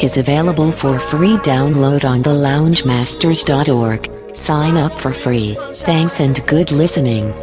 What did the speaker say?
Track is available for free download on theloungemasters.org. Sign up for free. Thanks and good listening.